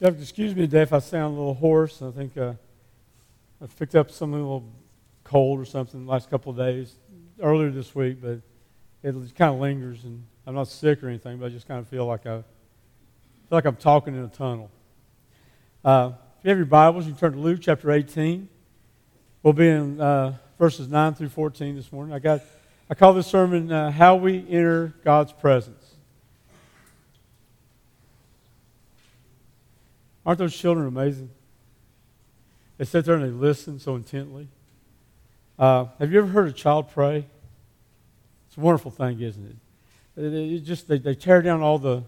To excuse me today if I sound a little hoarse. I think uh, I've picked up some little cold or something the last couple of days, earlier this week, but it kind of lingers, and I'm not sick or anything, but I just kind of feel like I feel like I'm talking in a tunnel. Uh, if you have your Bibles, you can turn to Luke chapter 18. We'll be in uh, verses 9 through 14 this morning. I got I call this sermon uh, "How We Enter God's Presence." Aren't those children amazing? They sit there and they listen so intently. Uh, have you ever heard a child pray? It's a wonderful thing, isn't it? It, just they, they tear down all the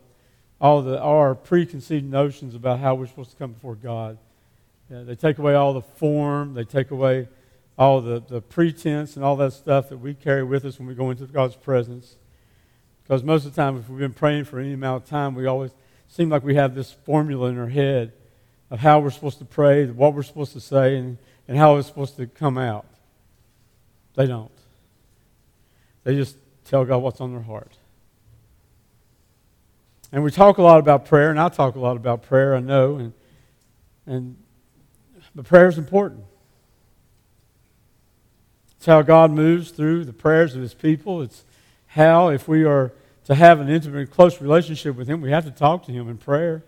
all the our preconceived notions about how we're supposed to come before God. Yeah, they take away all the form. They take away all the, the pretense and all that stuff that we carry with us when we go into God's presence. Because most of the time, if we've been praying for any amount of time, we always seem like we have this formula in our head of how we're supposed to pray, what we're supposed to say, and, and how it's supposed to come out. They don't. They just tell God what's on their heart. And we talk a lot about prayer, and I talk a lot about prayer, I know, and, and but prayer is important. It's how God moves through the prayers of his people. It's how, if we are to have an intimate, close relationship with Him, we have to talk to Him in prayer.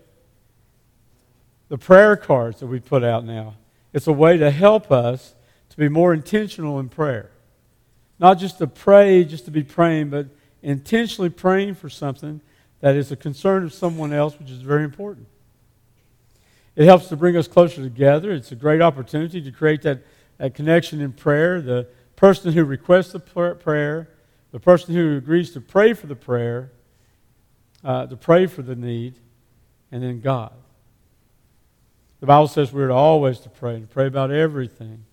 The prayer cards that we put out now, it's a way to help us to be more intentional in prayer. Not just to pray, just to be praying, but intentionally praying for something that is a concern of someone else, which is very important. It helps to bring us closer together. It's a great opportunity to create that, that connection in prayer. The person who requests the prayer the person who agrees to pray for the prayer, uh, to pray for the need, and then God. The Bible says we're always to pray and to pray about everything.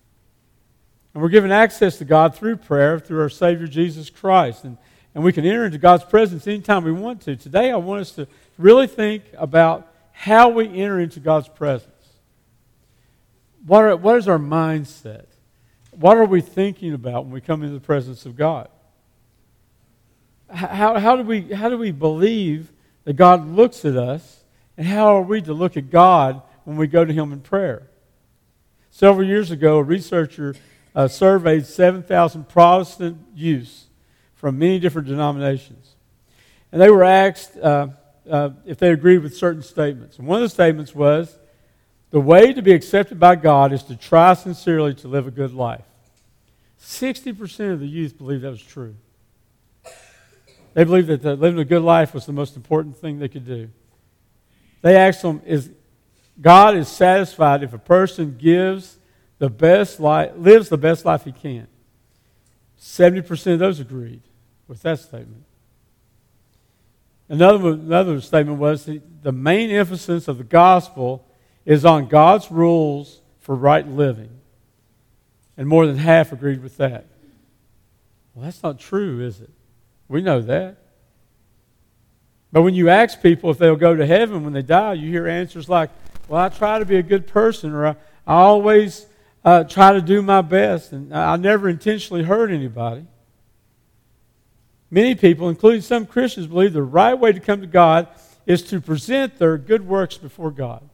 And we're given access to God through prayer, through our Savior Jesus Christ. And, and we can enter into God's presence anytime we want to. Today, I want us to really think about how we enter into God's presence. What, are, what is our mindset? What are we thinking about when we come into the presence of God? How, how, do we, how do we believe that God looks at us? And how are we to look at God when we go to Him in prayer? Several years ago, a researcher uh, surveyed 7,000 Protestant youths from many different denominations. And they were asked uh, uh, if they agreed with certain statements. And one of the statements was the way to be accepted by God is to try sincerely to live a good life. 60% of the youth believed that was true. They believed that living a good life was the most important thing they could do. They asked them, is God is satisfied if a person gives the best life, lives the best life he can. 70% of those agreed with that statement. Another, another statement was the, the main emphasis of the gospel is on God's rules for right living. And more than half agreed with that. Well, that's not true, is it? We know that. But when you ask people if they'll go to heaven when they die, you hear answers like, Well, I try to be a good person, or I, I always uh, try to do my best, and I never intentionally hurt anybody. Many people, including some Christians, believe the right way to come to God is to present their good works before God.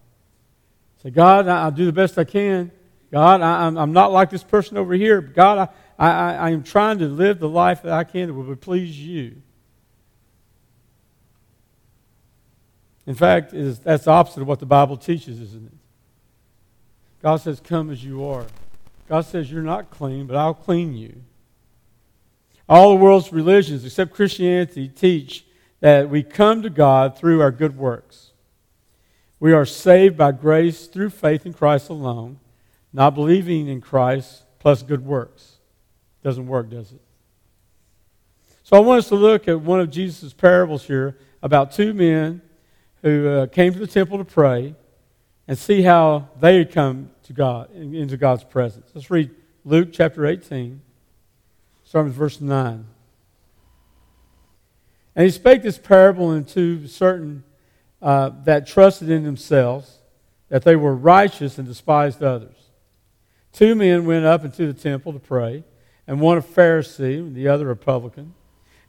Say, God, I'll do the best I can. God, I, am not like this person over here. God, I, I, I am trying to live the life that I can that will please you. In fact, is, that's the opposite of what the Bible teaches, isn't it? God says, Come as you are. God says, You're not clean, but I'll clean you. All the world's religions, except Christianity, teach that we come to God through our good works. We are saved by grace through faith in Christ alone, not believing in Christ plus good works. Doesn't work, does it? So I want us to look at one of Jesus' parables here about two men who uh, came to the temple to pray and see how they had come to God, into God's presence. Let's read Luke chapter 18, starting with verse 9. And he spake this parable unto certain uh, that trusted in themselves, that they were righteous and despised others. Two men went up into the temple to pray and one a Pharisee, and the other a publican.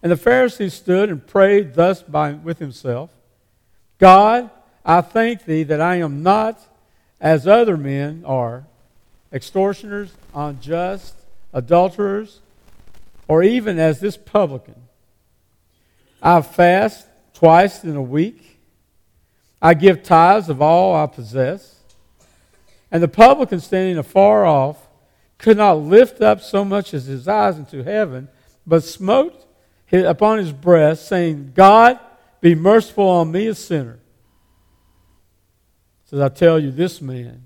And the Pharisee stood and prayed thus by, with himself God, I thank thee that I am not as other men are extortioners, unjust, adulterers, or even as this publican. I fast twice in a week. I give tithes of all I possess. And the publican standing afar off could not lift up so much as his eyes into heaven, but smote upon his breast, saying, God, be merciful on me, a sinner. Says, I tell you, this man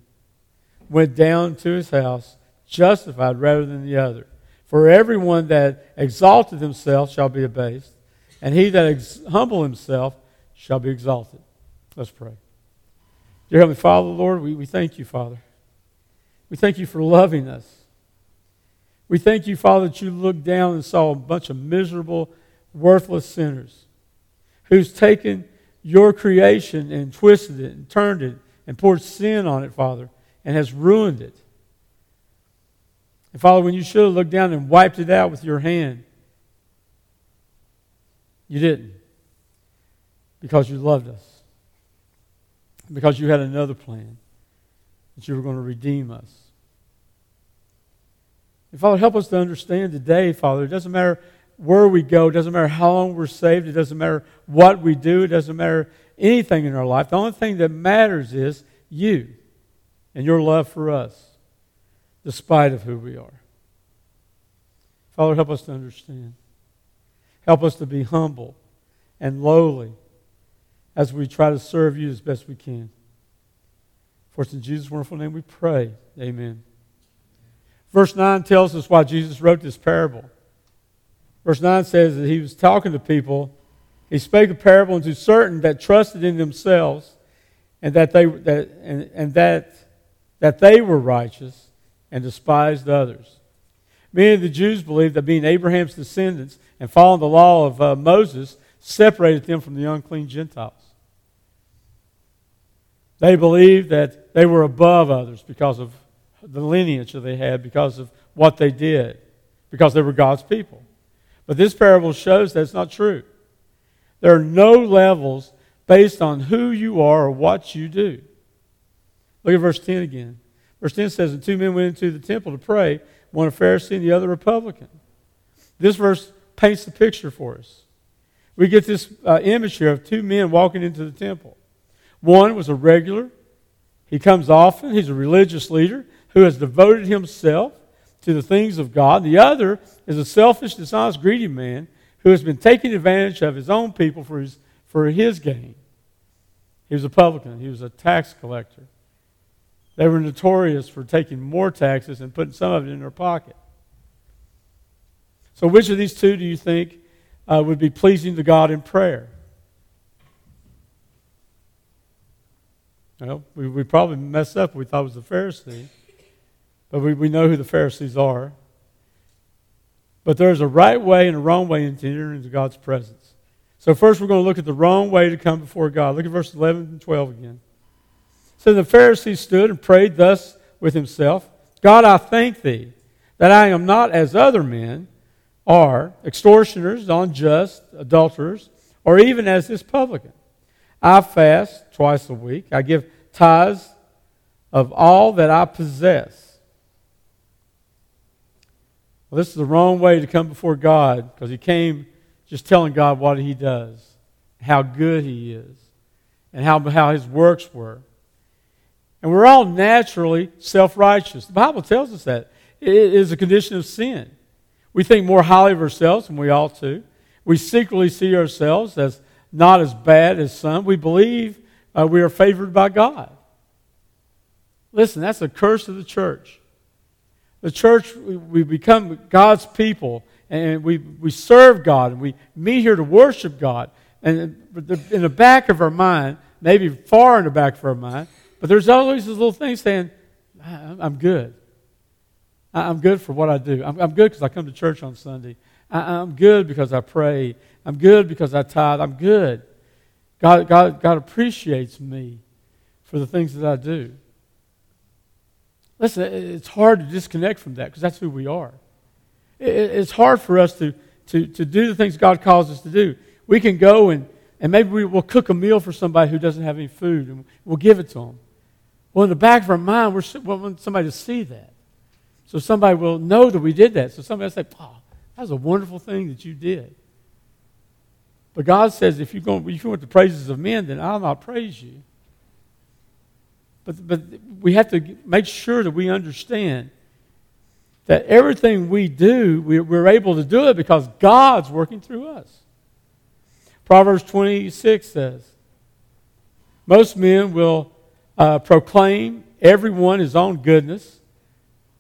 went down to his house justified rather than the other. For everyone that exalted himself shall be abased, and he that ex- humble himself shall be exalted. Let's pray. Dear Heavenly Father, Lord, we, we thank you, Father. We thank you for loving us. We thank you, Father, that you looked down and saw a bunch of miserable, worthless sinners who's taken your creation and twisted it and turned it and poured sin on it, Father, and has ruined it. And Father, when you should have looked down and wiped it out with your hand, you didn't. Because you loved us. Because you had another plan that you were going to redeem us. And Father, help us to understand today, Father, it doesn't matter where we go, it doesn't matter how long we're saved, it doesn't matter what we do, it doesn't matter anything in our life. The only thing that matters is you and your love for us despite of who we are. Father, help us to understand. Help us to be humble and lowly as we try to serve you as best we can. For it's in Jesus' wonderful name we pray. Amen. Verse 9 tells us why Jesus wrote this parable. Verse 9 says that he was talking to people. He spake a parable unto certain that trusted in themselves and that they, that, and, and that, that they were righteous and despised others. Many of the Jews believed that being Abraham's descendants and following the law of uh, Moses separated them from the unclean Gentiles. They believed that they were above others because of the lineage that they had, because of what they did, because they were God's people. But this parable shows that's not true. There are no levels based on who you are or what you do. Look at verse 10 again. Verse 10 says, And two men went into the temple to pray, one a Pharisee and the other a Republican. This verse paints the picture for us. We get this uh, image here of two men walking into the temple. One was a regular, he comes often, he's a religious leader who has devoted himself to the things of God. The other is a selfish, dishonest, greedy man who has been taking advantage of his own people for his, for his gain. He was a publican, he was a tax collector. They were notorious for taking more taxes and putting some of it in their pocket. So, which of these two do you think uh, would be pleasing to God in prayer? Well, we, we probably messed up. We thought it was the Pharisee. But we, we know who the Pharisees are. But there's a right way and a wrong way to enter into God's presence. So, first, we're going to look at the wrong way to come before God. Look at verses 11 and 12 again. So the Pharisee stood and prayed thus with himself God, I thank thee that I am not as other men are, extortioners, unjust, adulterers, or even as this publican. I fast twice a week. I give tithes of all that I possess. Well, this is the wrong way to come before God because he came just telling God what he does, how good he is, and how, how his works were. And we're all naturally self righteous. The Bible tells us that. It is a condition of sin. We think more highly of ourselves than we ought to. We secretly see ourselves as not as bad as some. We believe uh, we are favored by God. Listen, that's a curse of the church. The church, we, become God's people and we, we serve God and we meet here to worship God. And in the back of our mind, maybe far in the back of our mind, but there's always this little thing saying, I'm good. I'm good for what I do. I'm, good because I come to church on Sunday. I'm good because I pray. I'm good because I tithe. I'm good. God, God, God appreciates me for the things that I do. Listen, it's hard to disconnect from that because that's who we are. It's hard for us to, to, to do the things God calls us to do. We can go and and maybe we will cook a meal for somebody who doesn't have any food, and we'll give it to them. Well, in the back of our mind, we're, we want somebody to see that. So somebody will know that we did that. So somebody will say, wow, that was a wonderful thing that you did. But God says, if, you're going, if you want the praises of men, then I'll not praise you. But, but we have to make sure that we understand that everything we do, we're able to do it because God's working through us. Proverbs 26 says, Most men will uh, proclaim everyone his own goodness,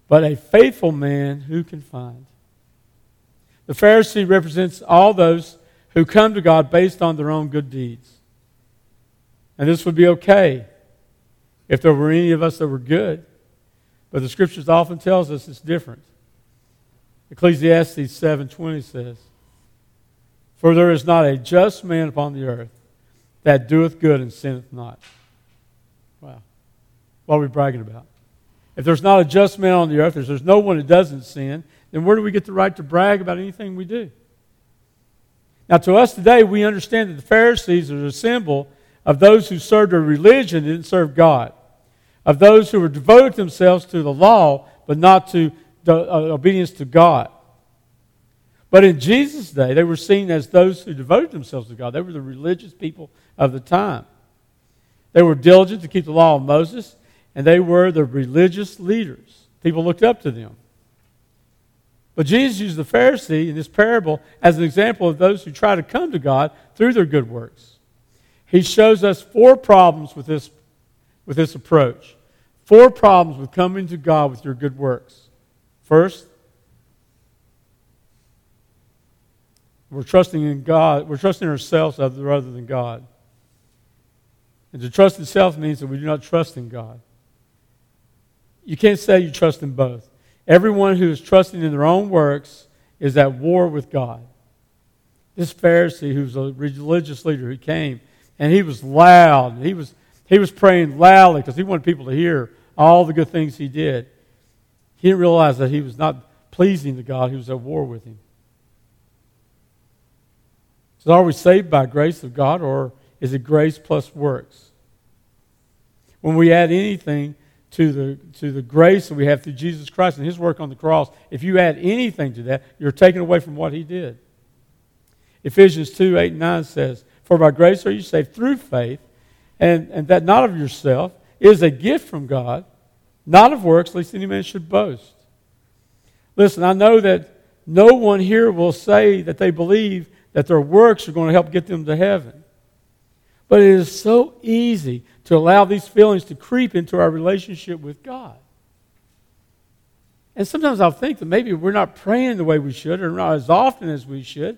but a faithful man who can find? The Pharisee represents all those who come to God based on their own good deeds. And this would be okay if there were any of us that were good. But the scriptures often tells us it's different. Ecclesiastes 7:20 says, "For there is not a just man upon the earth that doeth good and sinneth not." Wow. What are we bragging about? If there's not a just man on the earth, if there's no one that doesn't sin, then where do we get the right to brag about anything we do? Now, to us today, we understand that the Pharisees are a symbol of those who served a religion and didn't serve God, of those who were devoted themselves to the law but not to the, uh, obedience to God. But in Jesus' day, they were seen as those who devoted themselves to God. They were the religious people of the time. They were diligent to keep the law of Moses, and they were the religious leaders. People looked up to them. But Jesus used the Pharisee in this parable as an example of those who try to come to God through their good works. He shows us four problems with this, with this approach. Four problems with coming to God with your good works. First, we're trusting in God, we're trusting ourselves rather than God. And to trust in self means that we do not trust in God. You can't say you trust in both. Everyone who is trusting in their own works is at war with God. This Pharisee, who was a religious leader, who came and he was loud. He was, he was praying loudly because he wanted people to hear all the good things he did. He didn't realize that he was not pleasing to God, he was at war with him. So, are we saved by grace of God or is it grace plus works? When we add anything to the, to the grace that we have through Jesus Christ and his work on the cross, if you add anything to that, you're taken away from what he did. Ephesians 2 8 and 9 says, For by grace are you saved through faith, and, and that not of yourself is a gift from God, not of works, lest any man should boast. Listen, I know that no one here will say that they believe that their works are going to help get them to heaven. But it is so easy to allow these feelings to creep into our relationship with God. And sometimes I'll think that maybe we're not praying the way we should or not as often as we should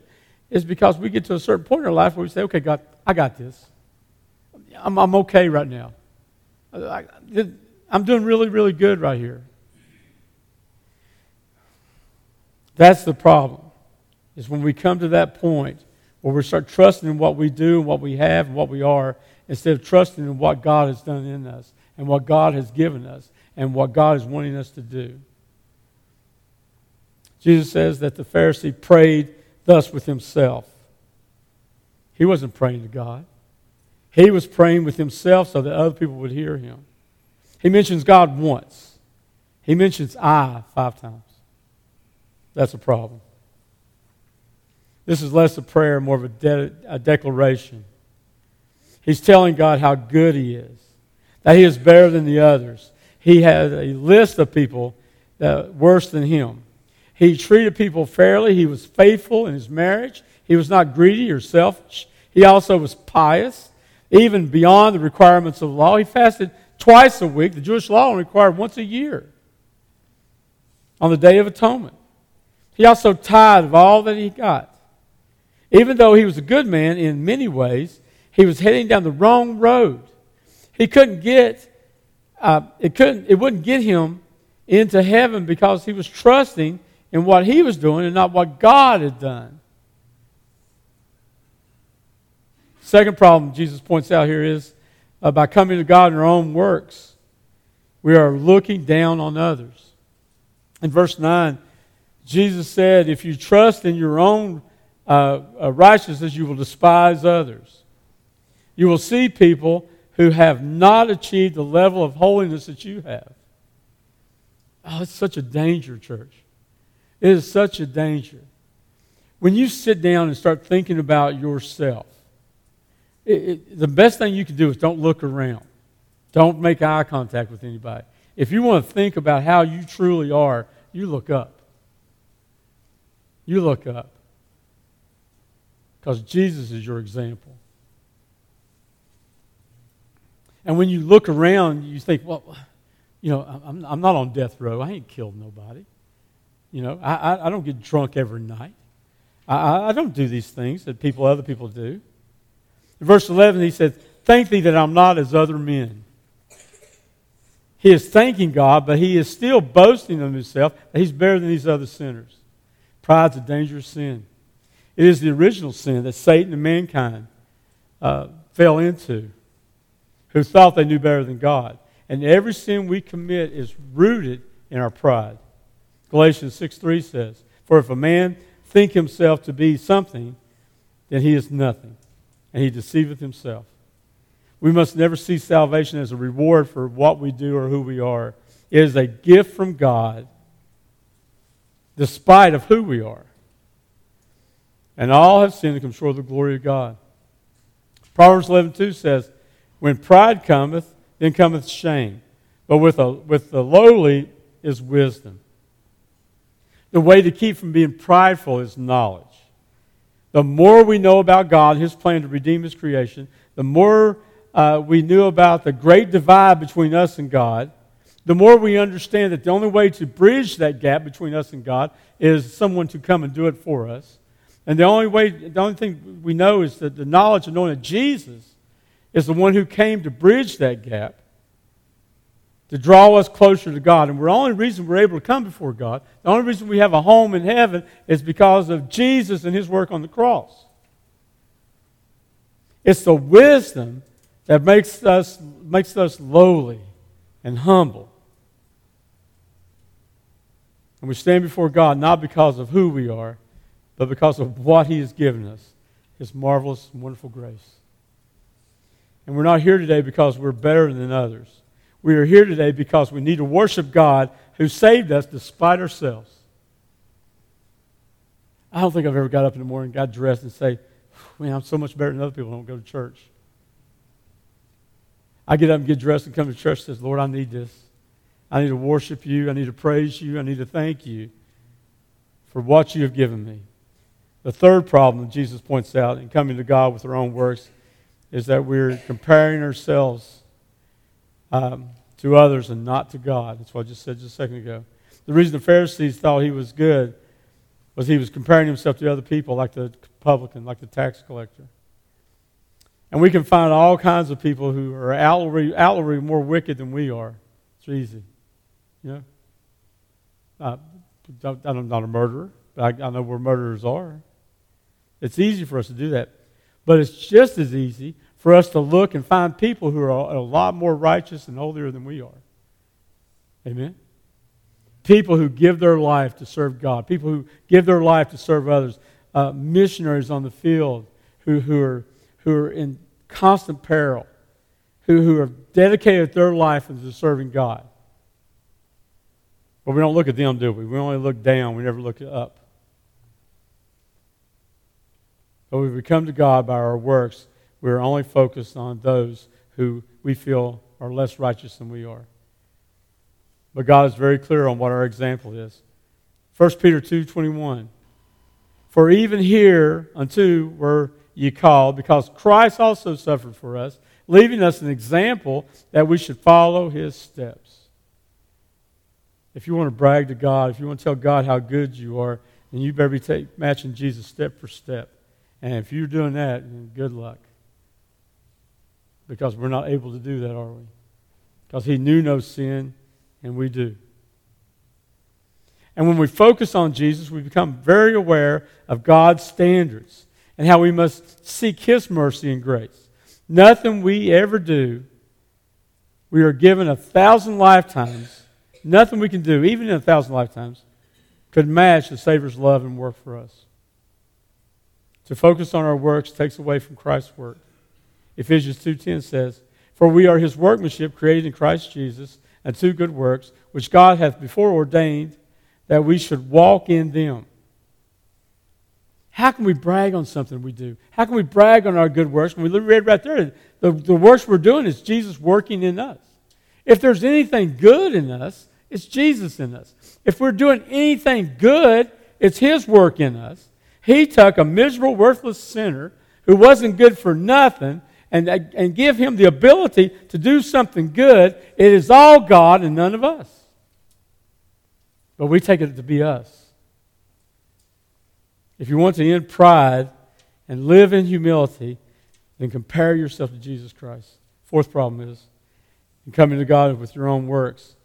is because we get to a certain point in our life where we say, okay, God, I got this. I'm, I'm okay right now. I, I'm doing really, really good right here. That's the problem, is when we come to that point where we start trusting in what we do and what we have and what we are instead of trusting in what God has done in us and what God has given us and what God is wanting us to do. Jesus says that the Pharisee prayed thus with himself. He wasn't praying to God. He was praying with himself so that other people would hear him. He mentions God once. He mentions I five times. That's a problem. This is less a prayer, more of a, de- a declaration. He's telling God how good He is, that He is better than the others. He had a list of people that worse than Him. He treated people fairly. He was faithful in his marriage. He was not greedy or selfish. He also was pious, even beyond the requirements of law. He fasted twice a week. The Jewish law required once a year on the Day of Atonement. He also tithed of all that he got. Even though he was a good man in many ways, he was heading down the wrong road. He couldn't get, uh, it, couldn't, it wouldn't get him into heaven because he was trusting in what he was doing and not what God had done. Second problem Jesus points out here is uh, by coming to God in our own works, we are looking down on others. In verse 9, Jesus said, If you trust in your own uh, uh, righteousness, you will despise others. You will see people who have not achieved the level of holiness that you have. Oh, it's such a danger, church. It is such a danger. When you sit down and start thinking about yourself, it, it, the best thing you can do is don't look around. Don't make eye contact with anybody. If you want to think about how you truly are, you look up. You look up. Because Jesus is your example. And when you look around, you think, well, you know, I'm, I'm not on death row. I ain't killed nobody. You know, I, I, I don't get drunk every night. I, I don't do these things that people, other people do. In verse 11, he said, Thank thee that I'm not as other men. He is thanking God, but he is still boasting of himself that he's better than these other sinners. Pride's a dangerous sin. It is the original sin that Satan and mankind uh, fell into, who thought they knew better than God. And every sin we commit is rooted in our pride. Galatians 6 3 says, For if a man think himself to be something, then he is nothing, and he deceiveth himself. We must never see salvation as a reward for what we do or who we are. It is a gift from God, despite of who we are. And all have sinned and come short of the glory of God. Proverbs 11.2 says, When pride cometh, then cometh shame. But with, a, with the lowly is wisdom. The way to keep from being prideful is knowledge. The more we know about God, His plan to redeem His creation, the more uh, we knew about the great divide between us and God, the more we understand that the only way to bridge that gap between us and God is someone to come and do it for us. And the only way, the only thing we know is that the knowledge of knowing that Jesus is the one who came to bridge that gap, to draw us closer to God. And the only reason we're able to come before God, the only reason we have a home in heaven is because of Jesus and his work on the cross. It's the wisdom that makes us, makes us lowly and humble. And we stand before God not because of who we are, but because of what He has given us His marvelous and wonderful grace. And we're not here today because we're better than others. We are here today because we need to worship God who saved us despite ourselves. I don't think I've ever got up in the morning, got dressed, and say, Man, I'm so much better than other people who don't go to church. I get up and get dressed and come to church and says, Lord, I need this. I need to worship you. I need to praise you. I need to thank you for what you have given me. The third problem Jesus points out in coming to God with our own works is that we're comparing ourselves um, to others and not to God. That's what I just said just a second ago. The reason the Pharisees thought he was good was he was comparing himself to other people, like the publican, like the tax collector. And we can find all kinds of people who are outwardly, outwardly more wicked than we are. It's easy. You know? Uh, I'm not a murderer, but I, I know where murderers are. It's easy for us to do that. But it's just as easy for us to look and find people who are a lot more righteous and holier than we are. Amen? People who give their life to serve God, people who give their life to serve others, uh, missionaries on the field who, who are who are in constant peril, who, who have dedicated their life into serving God. But we don't look at them, do we? We only look down, we never look up. But we come to God by our works, we're only focused on those who we feel are less righteous than we are. But God is very clear on what our example is. 1 Peter 2.21 For even here unto were ye called, because Christ also suffered for us, leaving us an example that we should follow his steps. If you want to brag to God, if you want to tell God how good you are, then you better be take, matching Jesus step for step. And if you're doing that, good luck. Because we're not able to do that, are we? Because he knew no sin, and we do. And when we focus on Jesus, we become very aware of God's standards and how we must seek His mercy and grace. Nothing we ever do, we are given a thousand lifetimes, nothing we can do, even in a thousand lifetimes, could match the Savior's love and work for us. To focus on our works takes away from Christ's work. Ephesians 2:10 says, "For we are his workmanship created in Christ Jesus and unto good works, which God hath before ordained that we should walk in them." How can we brag on something we do? How can we brag on our good works? When we read right there, the, the works we're doing is Jesus working in us. If there's anything good in us, it's Jesus in us. If we're doing anything good, it's His work in us. He took a miserable, worthless sinner who wasn't good for nothing and, and give him the ability to do something good. It is all God and none of us. But we take it to be us. If you want to end pride and live in humility, then compare yourself to Jesus Christ. Fourth problem is in coming to God with your own works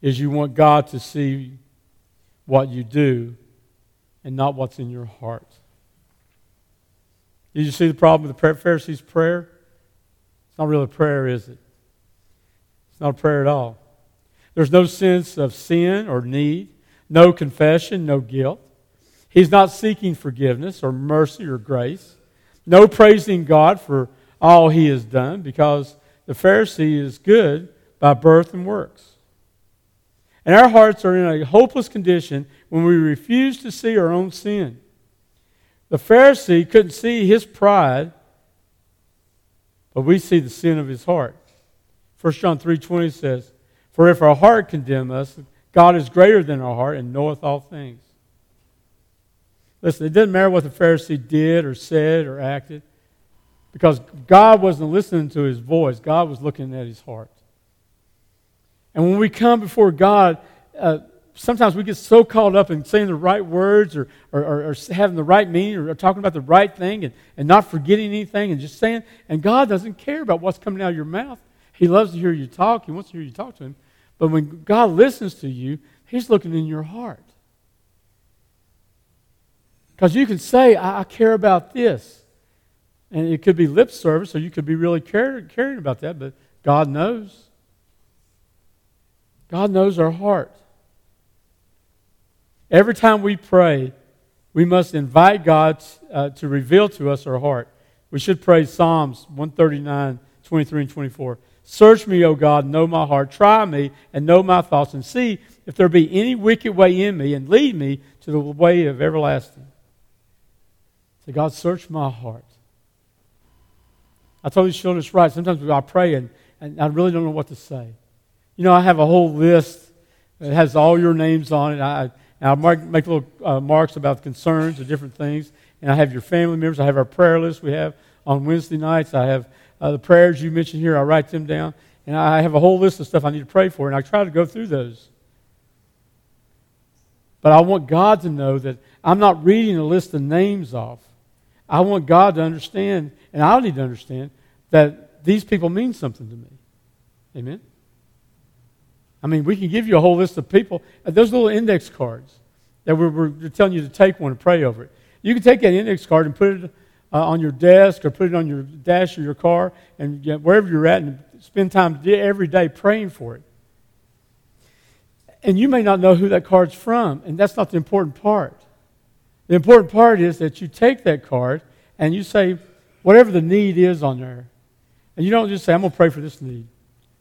is you want God to see what you do and not what's in your heart. Did you see the problem with the Pharisees' prayer? It's not really a prayer, is it? It's not a prayer at all. There's no sense of sin or need, no confession, no guilt. He's not seeking forgiveness or mercy or grace. No praising God for all he has done because the Pharisee is good by birth and works. And our hearts are in a hopeless condition when we refuse to see our own sin. The Pharisee couldn't see his pride, but we see the sin of his heart. 1 John 3:20 says, "For if our heart condemn us, God is greater than our heart and knoweth all things." Listen, it didn't matter what the Pharisee did or said or acted because God wasn't listening to his voice. God was looking at his heart. And when we come before God, uh, sometimes we get so caught up in saying the right words or, or, or, or having the right meaning or, or talking about the right thing and, and not forgetting anything and just saying, and God doesn't care about what's coming out of your mouth. He loves to hear you talk. He wants to hear you talk to him. But when God listens to you, he's looking in your heart. Because you can say, I, I, care about this. And it could be lip service, or you could be really caring, caring about that, but God knows. God knows our heart. Every time we pray, we must invite God uh, to reveal to us our heart. We should pray Psalms 139, 23, and 24. Search me, O God, know my heart. Try me and know my thoughts, and see if there be any wicked way in me, and lead me to the way of everlasting. Say, God, search my heart. I told these children it's right. Sometimes I pray and, and I really don't know what to say. You know, I have a whole list that has all your names on it. I, I mark, make little uh, marks about concerns or different things. And I have your family members. I have our prayer list we have on Wednesday nights. I have uh, the prayers you mentioned here. I write them down. And I have a whole list of stuff I need to pray for. And I try to go through those. But I want God to know that I'm not reading a list of names off. I want God to understand, and I need to understand, that these people mean something to me. Amen? I mean, we can give you a whole list of people. Uh, those little index cards that we're, we're telling you to take one and pray over it. You can take that index card and put it uh, on your desk or put it on your dash of your car and wherever you're at and spend time every day praying for it. And you may not know who that card's from, and that's not the important part. The important part is that you take that card and you say whatever the need is on there. And you don't just say, I'm going to pray for this need.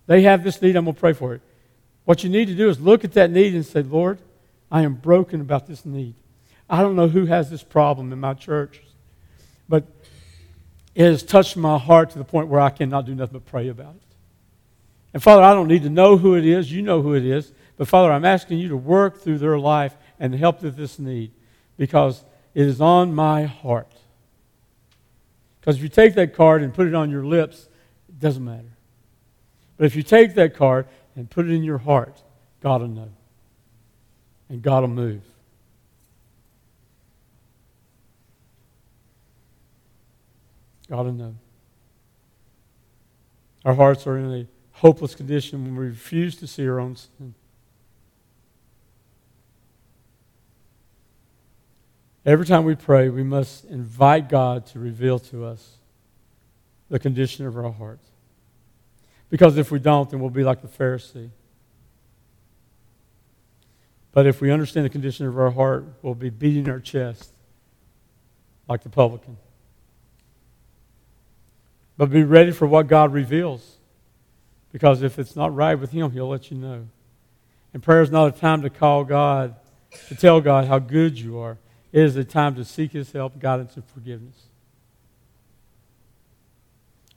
They have this need, I'm going to pray for it. What you need to do is look at that need and say, Lord, I am broken about this need. I don't know who has this problem in my church, but it has touched my heart to the point where I cannot do nothing but pray about it. And Father, I don't need to know who it is. You know who it is. But Father, I'm asking you to work through their life and help with this need because it is on my heart. Because if you take that card and put it on your lips, it doesn't matter. But if you take that card and put it in your heart, God will know. And God will move. God will know. Our hearts are in a hopeless condition when we refuse to see our own sin. Every time we pray, we must invite God to reveal to us the condition of our hearts. Because if we don't, then we'll be like the Pharisee. But if we understand the condition of our heart, we'll be beating our chest like the publican. But be ready for what God reveals. Because if it's not right with Him, He'll let you know. And prayer is not a time to call God, to tell God how good you are. It is a time to seek His help, guidance, and forgiveness.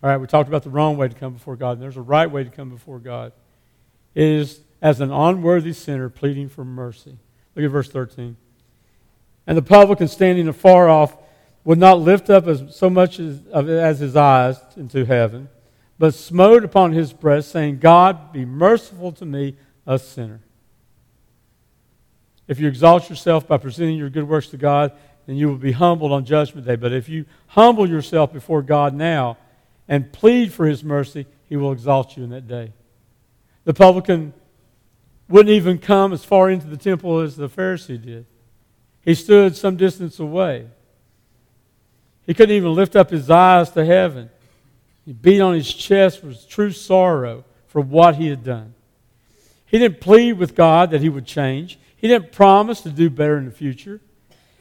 All right, we talked about the wrong way to come before God, and there's a right way to come before God. It is as an unworthy sinner pleading for mercy. Look at verse 13. And the publican standing afar off would not lift up as, so much as, as his eyes into heaven, but smote upon his breast, saying, God, be merciful to me, a sinner. If you exalt yourself by presenting your good works to God, then you will be humbled on Judgment Day. But if you humble yourself before God now and plead for his mercy, he will exalt you in that day. The publican wouldn't even come as far into the temple as the Pharisee did. He stood some distance away. He couldn't even lift up his eyes to heaven. He beat on his chest with true sorrow for what he had done. He didn't plead with God that he would change. He didn't promise to do better in the future.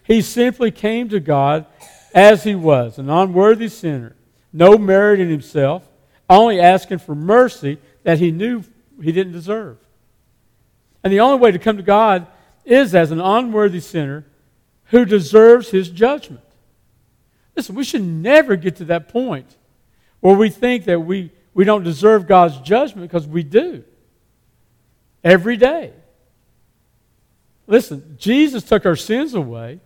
He simply came to God as he was, an unworthy sinner, no merit in himself, only asking for mercy that he knew he didn't deserve. And the only way to come to God is as an unworthy sinner who deserves his judgment. Listen, we should never get to that point where we think that we, we don't deserve God's judgment because we do. Every day. Listen, Jesus took our sins away,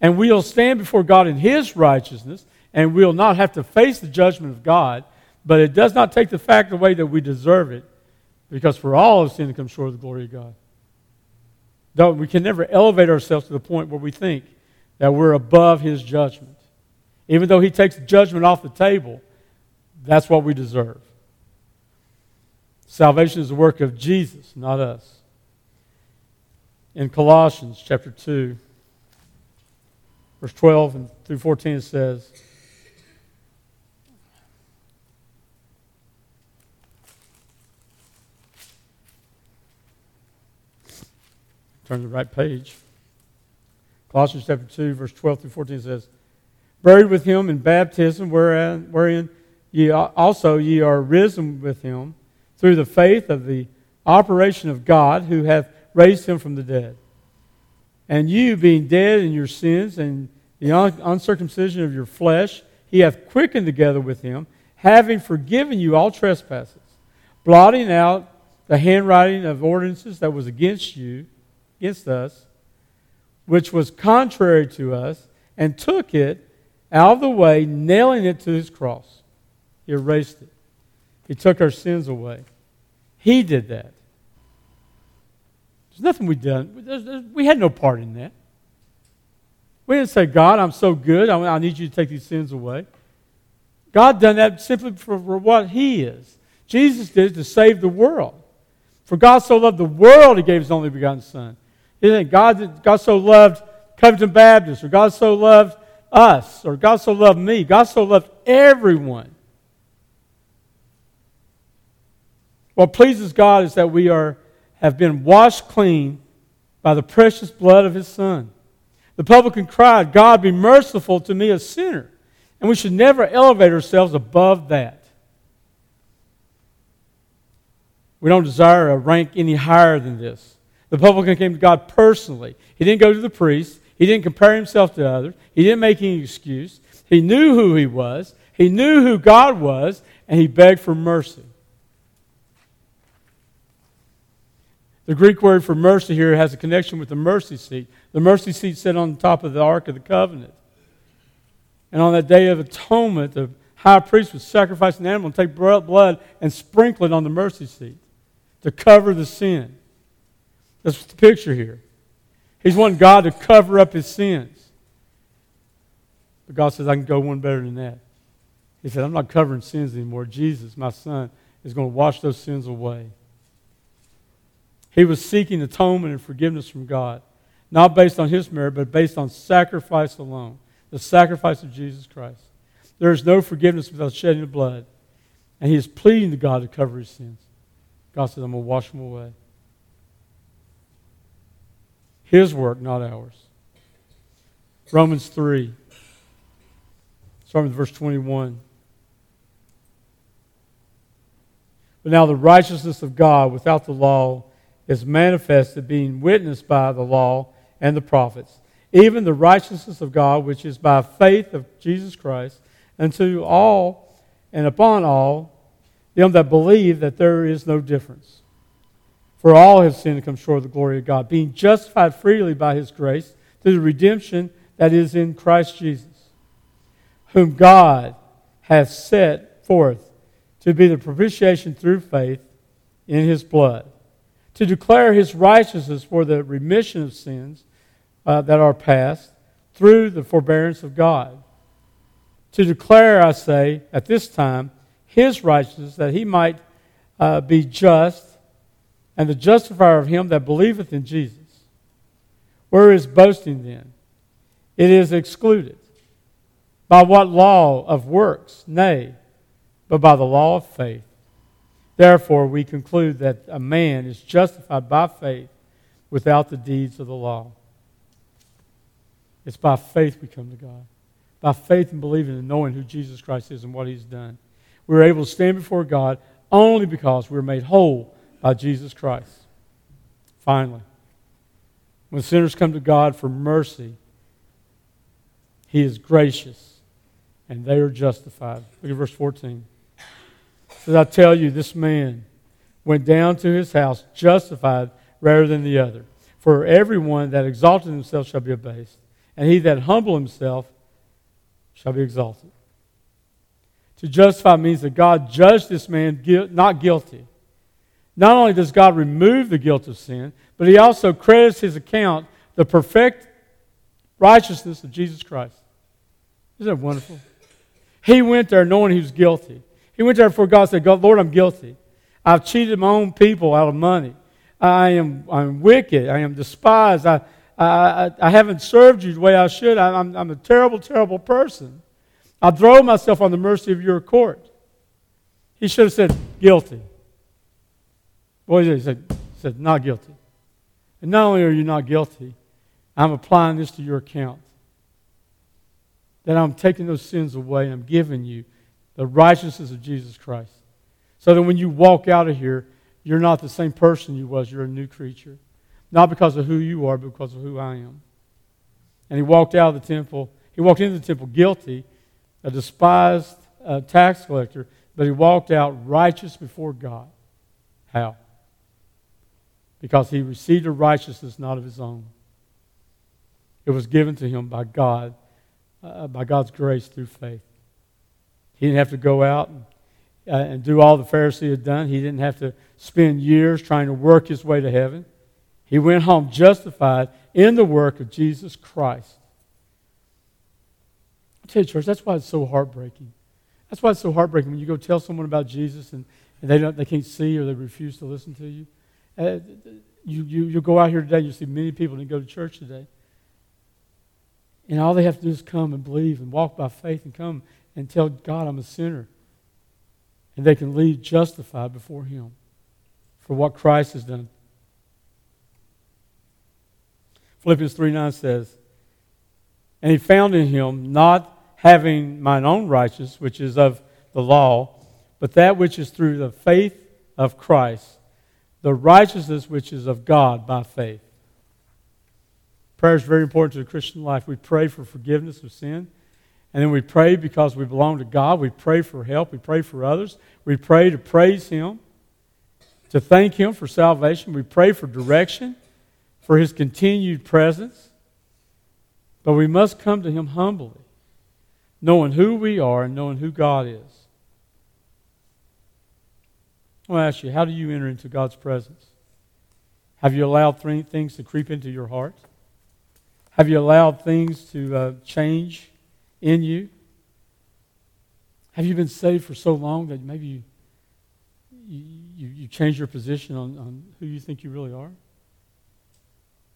and we'll stand before God in his righteousness, and we'll not have to face the judgment of God, but it does not take the fact away that we deserve it, because for all of sin to come short of the glory of God. Though we can never elevate ourselves to the point where we think that we're above his judgment. Even though he takes judgment off the table, that's what we deserve. Salvation is the work of Jesus, not us. In Colossians chapter 2, verse 12 and through 14, it says, Turn to the right page. Colossians chapter 2, verse 12 through 14 says, Buried with him in baptism, wherein, wherein ye also ye are risen with him through the faith of the operation of God who hath raised him from the dead. And you, being dead in your sins and the uncircumcision of your flesh, he hath quickened together with him, having forgiven you all trespasses, blotting out the handwriting of ordinances that was against you against us, which was contrary to us, and took it out of the way, nailing it to his cross. He erased it. He took our sins away. He did that. There's nothing we done. We had no part in that. We didn't say, God, I'm so good. I need you to take these sins away. God done that simply for what He is. Jesus did to save the world. For God so loved the world, He gave His only begotten Son, isn't God, God so loved Covington Baptist, or God so loved us, or God so loved me. God so loved everyone. What pleases God is that we are, have been washed clean by the precious blood of His Son. The publican cried, God, be merciful to me, a sinner. And we should never elevate ourselves above that. We don't desire a rank any higher than this. The publican came to God personally. He didn't go to the priest. He didn't compare himself to others. He didn't make any excuse. He knew who he was. He knew who God was, and he begged for mercy. The Greek word for mercy here has a connection with the mercy seat. The mercy seat sat on top of the Ark of the Covenant. And on that day of atonement, the high priest would sacrifice an animal and take blood and sprinkle it on the mercy seat to cover the sin. That's the picture here. He's wanting God to cover up his sins. But God says, I can go one better than that. He said, I'm not covering sins anymore. Jesus, my son, is going to wash those sins away. He was seeking atonement and forgiveness from God, not based on his merit, but based on sacrifice alone the sacrifice of Jesus Christ. There is no forgiveness without shedding of blood. And he is pleading to God to cover his sins. God says, I'm going to wash them away. His work, not ours. Romans 3, starting with verse 21. But now the righteousness of God without the law is manifested, being witnessed by the law and the prophets, even the righteousness of God, which is by faith of Jesus Christ, unto all and upon all them that believe that there is no difference. For all have sinned and come short of the glory of God, being justified freely by his grace through the redemption that is in Christ Jesus, whom God hath set forth to be the propitiation through faith in his blood, to declare his righteousness for the remission of sins uh, that are past through the forbearance of God. To declare, I say, at this time, his righteousness, that he might uh, be just and the justifier of him that believeth in Jesus. Where is boasting then? It is excluded. By what law of works? Nay, but by the law of faith. Therefore, we conclude that a man is justified by faith without the deeds of the law. It's by faith we come to God. By faith and believing and knowing who Jesus Christ is and what he's done. We're able to stand before God only because we're made whole by Jesus Christ. Finally, when sinners come to God for mercy, he is gracious and they are justified. Look at verse 14 says, I tell you, this man went down to his house justified rather than the other. For everyone that exalted himself shall be abased, and he that humble himself shall be exalted. To justify means that God judged this man not guilty. Not only does God remove the guilt of sin, but he also credits his account the perfect righteousness of Jesus Christ. Isn't that wonderful? He went there knowing he was guilty. He went there before God said, Lord, I'm guilty. I've cheated my own people out of money. I am I'm wicked. I am despised. I, I, I haven't served you the way I should. I, I'm, I'm a terrible, terrible person. I throw myself on the mercy of your court. He should have said, guilty. What did he say? He said, not guilty. And not only are you not guilty, I'm applying this to your account. That I'm taking those sins away and I'm giving you the righteousness of Jesus Christ. So that when you walk out of here, you're not the same person you was. You're a new creature. Not because of who you are, but because of who I am. And he walked out of the temple. He walked into the temple guilty, a despised uh, tax collector, but he walked out righteous before God. How? Because he received a righteousness not of his own. It was given to him by God, uh, by God's grace through faith. He didn't have to go out and, uh, and do all the Pharisee had done. He didn't have to spend years trying to work his way to heaven. He went home justified in the work of Jesus Christ. I tell you, church, that's why it's so heartbreaking. That's why it's so heartbreaking when you go tell someone about Jesus and, and they, don't, they can't see or they refuse to listen to you. Uh, you, you. You go out here today, you see many people didn't go to church today. And all they have to do is come and believe and walk by faith and come and tell God I'm a sinner. And they can leave justified before Him for what Christ has done. Philippians 3 9 says, And he found in him not having mine own righteousness, which is of the law, but that which is through the faith of Christ, the righteousness which is of God by faith. Prayer is very important to the Christian life. We pray for forgiveness of sin. And then we pray because we belong to God. We pray for help. We pray for others. We pray to praise Him, to thank Him for salvation. We pray for direction, for His continued presence. But we must come to Him humbly, knowing who we are and knowing who God is. I want to ask you, how do you enter into God's presence? Have you allowed things to creep into your heart? Have you allowed things to uh, change in you? Have you been saved for so long that maybe you, you, you change your position on, on who you think you really are?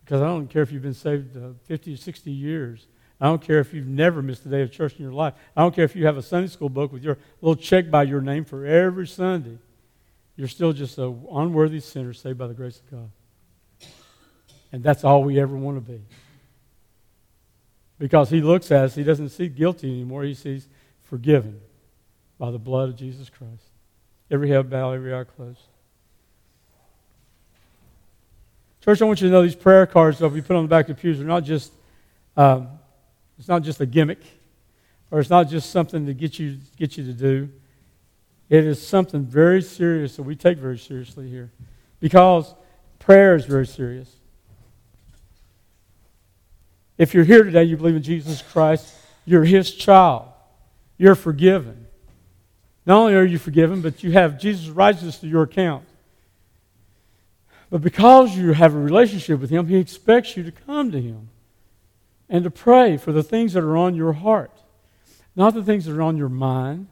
Because I don't care if you've been saved uh, 50 or 60 years. I don't care if you've never missed a day of church in your life. I don't care if you have a Sunday school book with your little check by your name for every Sunday. You're still just an unworthy sinner saved by the grace of God. And that's all we ever want to be. Because he looks at us, he doesn't see guilty anymore, he sees forgiven by the blood of Jesus Christ. Every head bowed, every eye closed. Church, I want you to know these prayer cards that we put on the back of the pews are not just, um, it's not just a gimmick, or it's not just something to get you, get you to do. It is something very serious that we take very seriously here. Because prayer is very serious. If you're here today, you believe in Jesus Christ, you're His child. You're forgiven. Not only are you forgiven, but you have Jesus' righteousness to your account. But because you have a relationship with Him, He expects you to come to Him and to pray for the things that are on your heart. Not the things that are on your mind,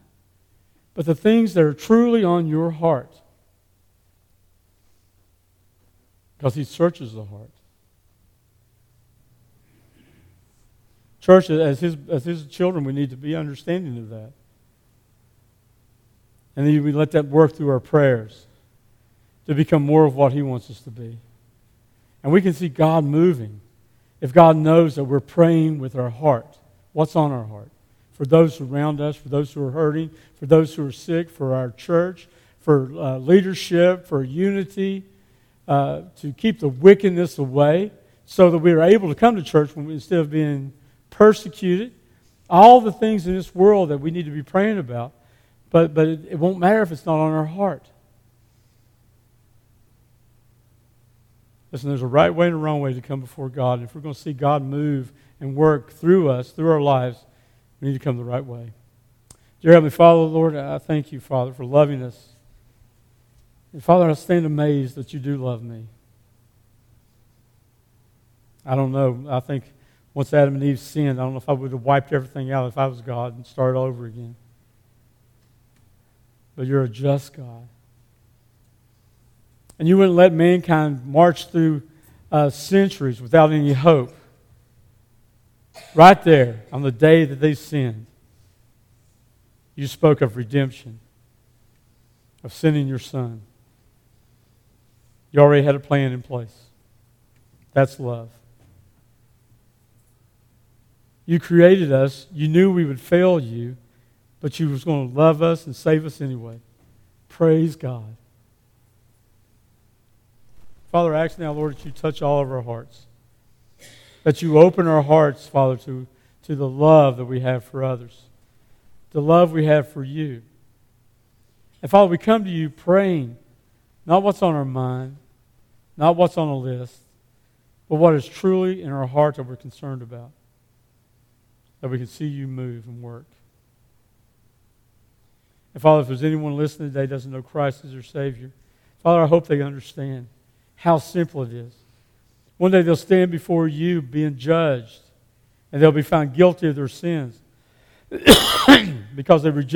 but the things that are truly on your heart. Because He searches the heart. Church, as his, as his children, we need to be understanding of that. And then we let that work through our prayers to become more of what He wants us to be. And we can see God moving if God knows that we're praying with our heart. What's on our heart? For those around us, for those who are hurting, for those who are sick, for our church, for uh, leadership, for unity, uh, to keep the wickedness away so that we are able to come to church we, instead of being persecuted, all the things in this world that we need to be praying about. But, but it, it won't matter if it's not on our heart. Listen, there's a right way and a wrong way to come before God. If we're going to see God move and work through us, through our lives, we need to come the right way. Dear Heavenly Father, Lord, I thank you, Father, for loving us. And Father, I stand amazed that you do love me. I don't know. I think once Adam and Eve sinned, I don't know if I would have wiped everything out if I was God and started over again. But you're a just God. And you wouldn't let mankind march through uh, centuries without any hope. Right there, on the day that they sinned, you spoke of redemption, of sending your son. You already had a plan in place. That's love. You created us. You knew we would fail you, but you was going to love us and save us anyway. Praise God. Father, I ask now, Lord, that you touch all of our hearts. That you open our hearts, Father, to, to the love that we have for others, the love we have for you. And Father, we come to you praying not what's on our mind, not what's on a list, but what is truly in our heart that we're concerned about that we can see you move and work. And Father, if there's anyone listening today doesn't know Christ as their Savior, Father, I hope they understand how simple it is. One day they'll stand before you being judged, and they'll be found guilty of their sins because they reject.